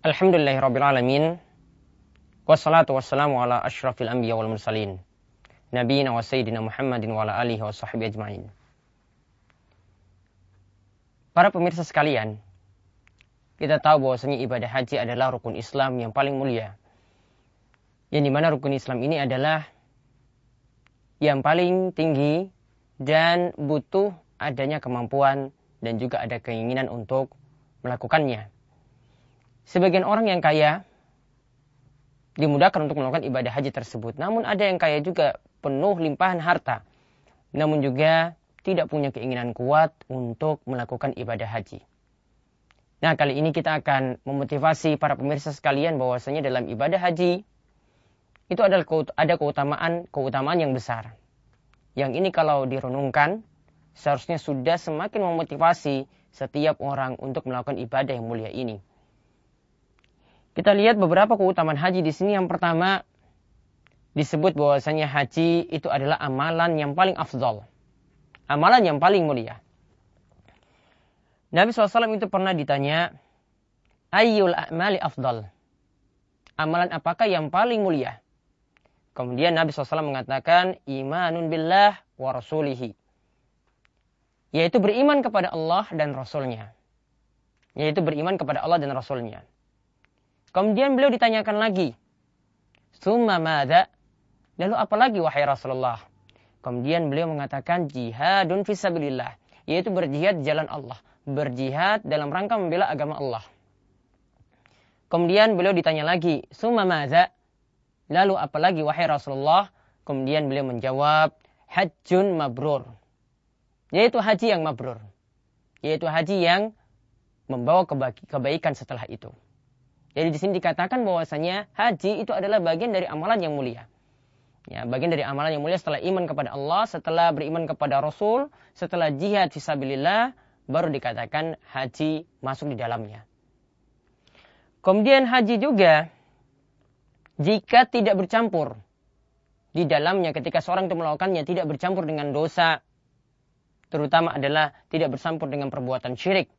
Alhamdulillahirrabbilalamin. Wassalatu wassalamu ala ashrafil anbiya wal mursalin. Nabiina wa sayyidina Muhammadin wa ala alihi wa sahbihi ajma'in. Para pemirsa sekalian, kita tahu bahwasanya ibadah haji adalah rukun Islam yang paling mulia. Yang di mana rukun Islam ini adalah yang paling tinggi dan butuh adanya kemampuan dan juga ada keinginan untuk melakukannya. Sebagian orang yang kaya dimudahkan untuk melakukan ibadah haji tersebut. Namun ada yang kaya juga penuh limpahan harta. Namun juga tidak punya keinginan kuat untuk melakukan ibadah haji. Nah kali ini kita akan memotivasi para pemirsa sekalian bahwasanya dalam ibadah haji itu adalah ada keutamaan keutamaan yang besar. Yang ini kalau direnungkan seharusnya sudah semakin memotivasi setiap orang untuk melakukan ibadah yang mulia ini. Kita lihat beberapa keutamaan haji di sini. Yang pertama disebut bahwasanya haji itu adalah amalan yang paling afdal. Amalan yang paling mulia. Nabi SAW itu pernah ditanya, Ayyul a'mali afdal. Amalan apakah yang paling mulia? Kemudian Nabi SAW mengatakan, Imanun billah wa rasulihi. Yaitu beriman kepada Allah dan Rasulnya. Yaitu beriman kepada Allah dan Rasulnya. Kemudian beliau ditanyakan lagi. Summa mada? Lalu apa lagi wahai Rasulullah? Kemudian beliau mengatakan jihadun fisabilillah. Yaitu berjihad jalan Allah. Berjihad dalam rangka membela agama Allah. Kemudian beliau ditanya lagi. Summa mada? Lalu apa lagi wahai Rasulullah? Kemudian beliau menjawab hajjun mabrur. Yaitu haji yang mabrur. Yaitu haji yang membawa kebaikan setelah itu. Jadi di sini dikatakan bahwasanya haji itu adalah bagian dari amalan yang mulia. Ya, bagian dari amalan yang mulia setelah iman kepada Allah, setelah beriman kepada Rasul, setelah jihad fisabilillah, baru dikatakan haji masuk di dalamnya. Kemudian haji juga jika tidak bercampur di dalamnya ketika seorang itu melakukannya tidak bercampur dengan dosa terutama adalah tidak bercampur dengan perbuatan syirik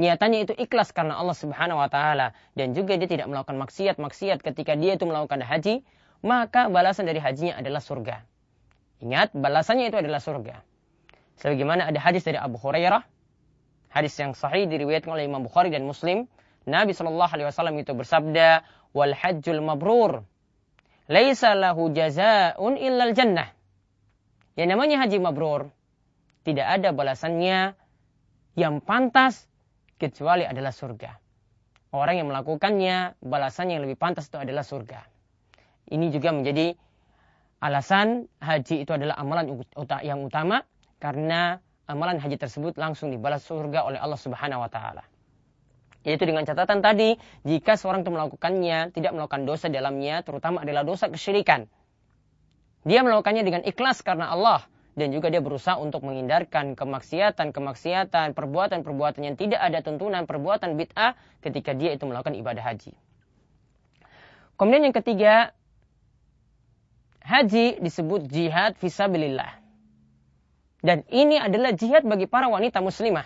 niatannya itu ikhlas karena Allah Subhanahu wa taala dan juga dia tidak melakukan maksiat-maksiat ketika dia itu melakukan haji, maka balasan dari hajinya adalah surga. Ingat, balasannya itu adalah surga. Sebagaimana ada hadis dari Abu Hurairah, hadis yang sahih diriwayatkan oleh Imam Bukhari dan Muslim, Nabi Shallallahu alaihi wasallam itu bersabda, "Wal hajjul mabrur laisa lahu jazaa'un illal jannah." Yang namanya haji mabrur tidak ada balasannya yang pantas kecuali adalah surga. Orang yang melakukannya, balasannya yang lebih pantas itu adalah surga. Ini juga menjadi alasan haji itu adalah amalan yang utama karena amalan haji tersebut langsung dibalas surga oleh Allah Subhanahu wa taala. Yaitu dengan catatan tadi, jika seorang itu melakukannya, tidak melakukan dosa dalamnya, terutama adalah dosa kesyirikan. Dia melakukannya dengan ikhlas karena Allah, dan juga dia berusaha untuk menghindarkan kemaksiatan-kemaksiatan, perbuatan-perbuatan yang tidak ada tuntunan, perbuatan bid'ah ketika dia itu melakukan ibadah haji. Kemudian yang ketiga, haji disebut jihad fisabilillah. Dan ini adalah jihad bagi para wanita muslimah.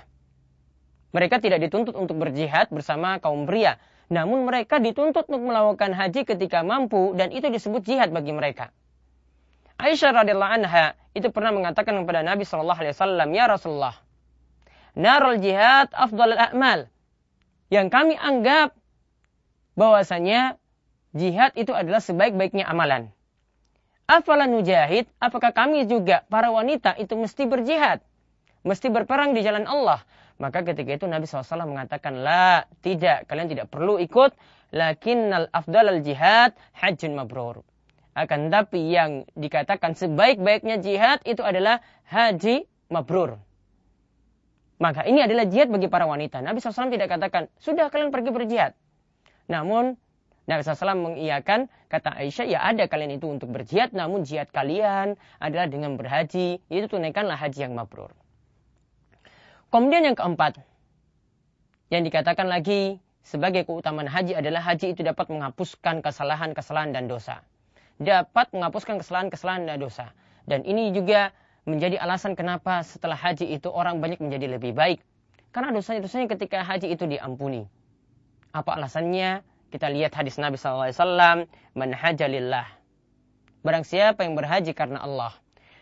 Mereka tidak dituntut untuk berjihad bersama kaum pria. Namun mereka dituntut untuk melakukan haji ketika mampu dan itu disebut jihad bagi mereka. Aisyah radhiyallahu anha itu pernah mengatakan kepada Nabi Shallallahu alaihi wasallam, "Ya Rasulullah, narul jihad afdal amal." Yang kami anggap bahwasanya jihad itu adalah sebaik-baiknya amalan. Afala nujahid, apakah kami juga para wanita itu mesti berjihad? Mesti berperang di jalan Allah. Maka ketika itu Nabi SAW mengatakan, La, tidak, kalian tidak perlu ikut. Lakinnal afdal al jihad hajjun mabrur. Akan tapi yang dikatakan sebaik-baiknya jihad itu adalah haji mabrur. Maka ini adalah jihad bagi para wanita. Nabi SAW tidak katakan, sudah kalian pergi berjihad. Namun Nabi SAW mengiyakan kata Aisyah, ya ada kalian itu untuk berjihad, namun jihad kalian adalah dengan berhaji. Itu tunaikanlah haji yang mabrur. Kemudian yang keempat, yang dikatakan lagi sebagai keutamaan haji adalah haji itu dapat menghapuskan kesalahan-kesalahan dan dosa dapat menghapuskan kesalahan-kesalahan dan dosa. Dan ini juga menjadi alasan kenapa setelah haji itu orang banyak menjadi lebih baik. Karena dosanya-dosanya ketika haji itu diampuni. Apa alasannya? Kita lihat hadis Nabi SAW. Man hajalillah. Barang siapa yang berhaji karena Allah.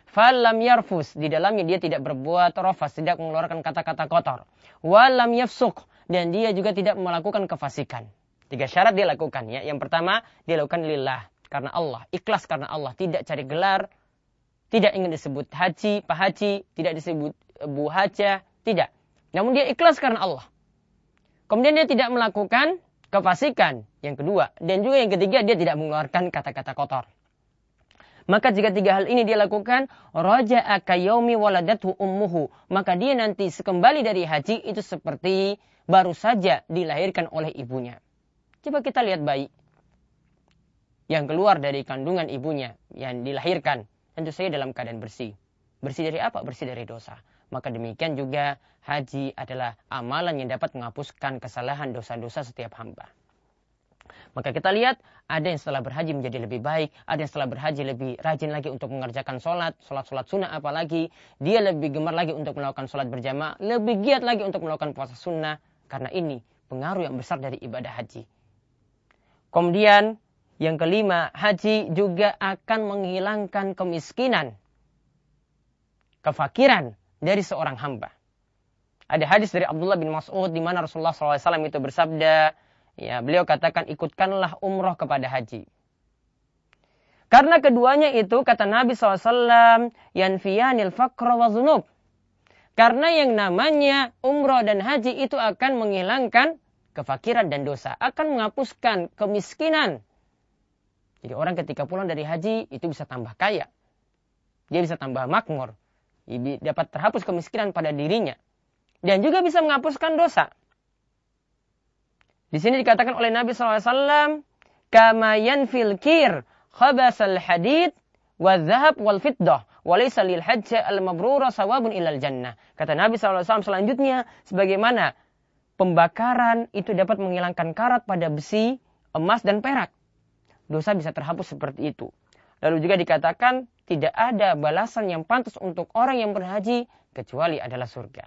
Falam yarfus. Di dalamnya dia tidak berbuat rofas. Tidak mengeluarkan kata-kata kotor. Walam yafsuk. Dan dia juga tidak melakukan kefasikan. Tiga syarat dia lakukan ya. Yang pertama, dia lakukan lillah. Karena Allah. Ikhlas karena Allah. Tidak cari gelar. Tidak ingin disebut haji, pak haji. Tidak disebut bu haja. Tidak. Namun dia ikhlas karena Allah. Kemudian dia tidak melakukan kefasikan. Yang kedua. Dan juga yang ketiga, dia tidak mengeluarkan kata-kata kotor. Maka jika tiga hal ini dia lakukan, raja akayomi waladatu ummuhu. Maka dia nanti sekembali dari haji itu seperti baru saja dilahirkan oleh ibunya. Coba kita lihat bayi yang keluar dari kandungan ibunya, yang dilahirkan. Tentu saja dalam keadaan bersih. Bersih dari apa? Bersih dari dosa. Maka demikian juga haji adalah amalan yang dapat menghapuskan kesalahan dosa-dosa setiap hamba. Maka kita lihat ada yang setelah berhaji menjadi lebih baik, ada yang setelah berhaji lebih rajin lagi untuk mengerjakan sholat, sholat-sholat sunnah apalagi, dia lebih gemar lagi untuk melakukan sholat berjamaah, lebih giat lagi untuk melakukan puasa sunnah, karena ini pengaruh yang besar dari ibadah haji. Kemudian yang kelima, haji juga akan menghilangkan kemiskinan, kefakiran dari seorang hamba. Ada hadis dari Abdullah bin Mas'ud di mana Rasulullah SAW itu bersabda, ya beliau katakan ikutkanlah umroh kepada haji. Karena keduanya itu kata Nabi SAW, yanfiyanil faqra wa zunub. Karena yang namanya umroh dan haji itu akan menghilangkan kefakiran dan dosa, akan menghapuskan kemiskinan. Jadi orang ketika pulang dari haji itu bisa tambah kaya. Dia bisa tambah makmur. Dapat terhapus kemiskinan pada dirinya. Dan juga bisa menghapuskan dosa. Di sini dikatakan oleh Nabi SAW, Kama yanfil kir khabasal hadid wa zahab wal fiddah walaysa lil hajja al mabrura sawabun ilal jannah. Kata Nabi SAW selanjutnya, sebagaimana pembakaran itu dapat menghilangkan karat pada besi, emas, dan perak. Dosa bisa terhapus seperti itu. Lalu juga dikatakan tidak ada balasan yang pantas untuk orang yang berhaji kecuali adalah surga.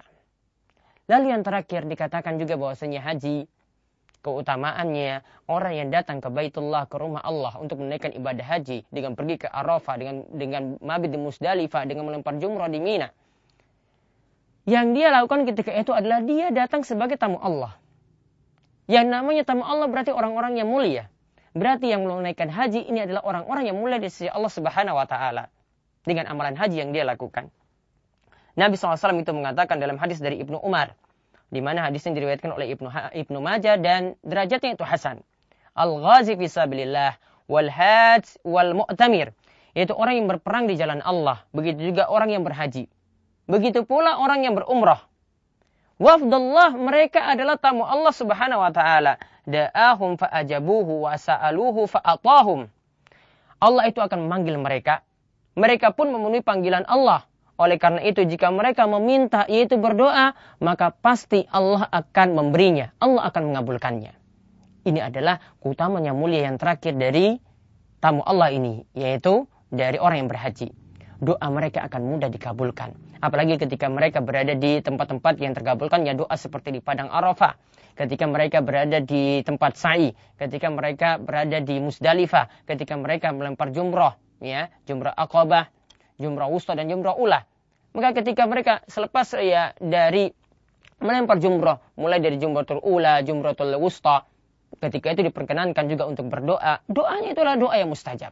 Lalu yang terakhir dikatakan juga bahwasanya haji keutamaannya orang yang datang ke Baitullah ke rumah Allah untuk menunaikan ibadah haji dengan pergi ke Arafah dengan dengan mabit di Musdalifah dengan melempar jumrah di Mina yang dia lakukan ketika itu adalah dia datang sebagai tamu Allah. Yang namanya tamu Allah berarti orang-orang yang mulia. Berarti yang menunaikan haji ini adalah orang-orang yang mulia di sisi Allah Subhanahu wa taala dengan amalan haji yang dia lakukan. Nabi SAW itu mengatakan dalam hadis dari Ibnu Umar, di mana hadis yang diriwayatkan oleh Ibnu, Ibnu Majah dan derajatnya itu Hasan. Al-ghazi fi sabilillah wal hajj wal mu'tamir. Yaitu orang yang berperang di jalan Allah. Begitu juga orang yang berhaji. Begitu pula orang yang berumrah. Wafdullah mereka adalah tamu Allah Subhanahu wa taala. Da'ahum fa'ajabuhu wa sa'aluhu fa'atahum. Allah itu akan memanggil mereka. Mereka pun memenuhi panggilan Allah. Oleh karena itu jika mereka meminta yaitu berdoa, maka pasti Allah akan memberinya. Allah akan mengabulkannya. Ini adalah keutamaan yang mulia yang terakhir dari tamu Allah ini, yaitu dari orang yang berhaji doa mereka akan mudah dikabulkan. Apalagi ketika mereka berada di tempat-tempat yang terkabulkan ya doa seperti di padang Arafah. Ketika mereka berada di tempat sa'i, ketika mereka berada di Musdalifah, ketika mereka melempar jumroh, ya, jumroh akobah, jumroh wusta dan jumroh ulah. Maka ketika mereka selepas ya dari melempar jumroh, mulai dari jumroh ula, jumroh wusta, ketika itu diperkenankan juga untuk berdoa, doanya itulah doa yang mustajab.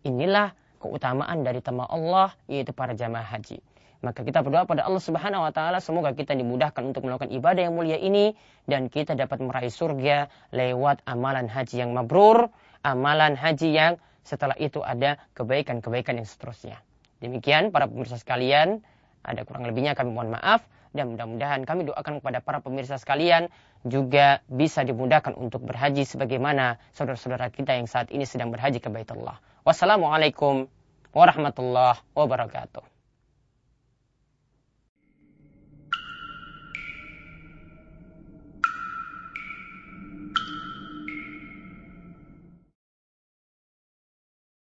Inilah keutamaan dari tamu Allah yaitu para jamaah haji. Maka kita berdoa pada Allah Subhanahu wa taala semoga kita dimudahkan untuk melakukan ibadah yang mulia ini dan kita dapat meraih surga lewat amalan haji yang mabrur, amalan haji yang setelah itu ada kebaikan-kebaikan yang seterusnya. Demikian para pemirsa sekalian, ada kurang lebihnya kami mohon maaf dan mudah-mudahan kami doakan kepada para pemirsa sekalian juga bisa dimudahkan untuk berhaji sebagaimana saudara-saudara kita yang saat ini sedang berhaji ke Baitullah. Wassalamualaikum warahmatullahi wabarakatuh.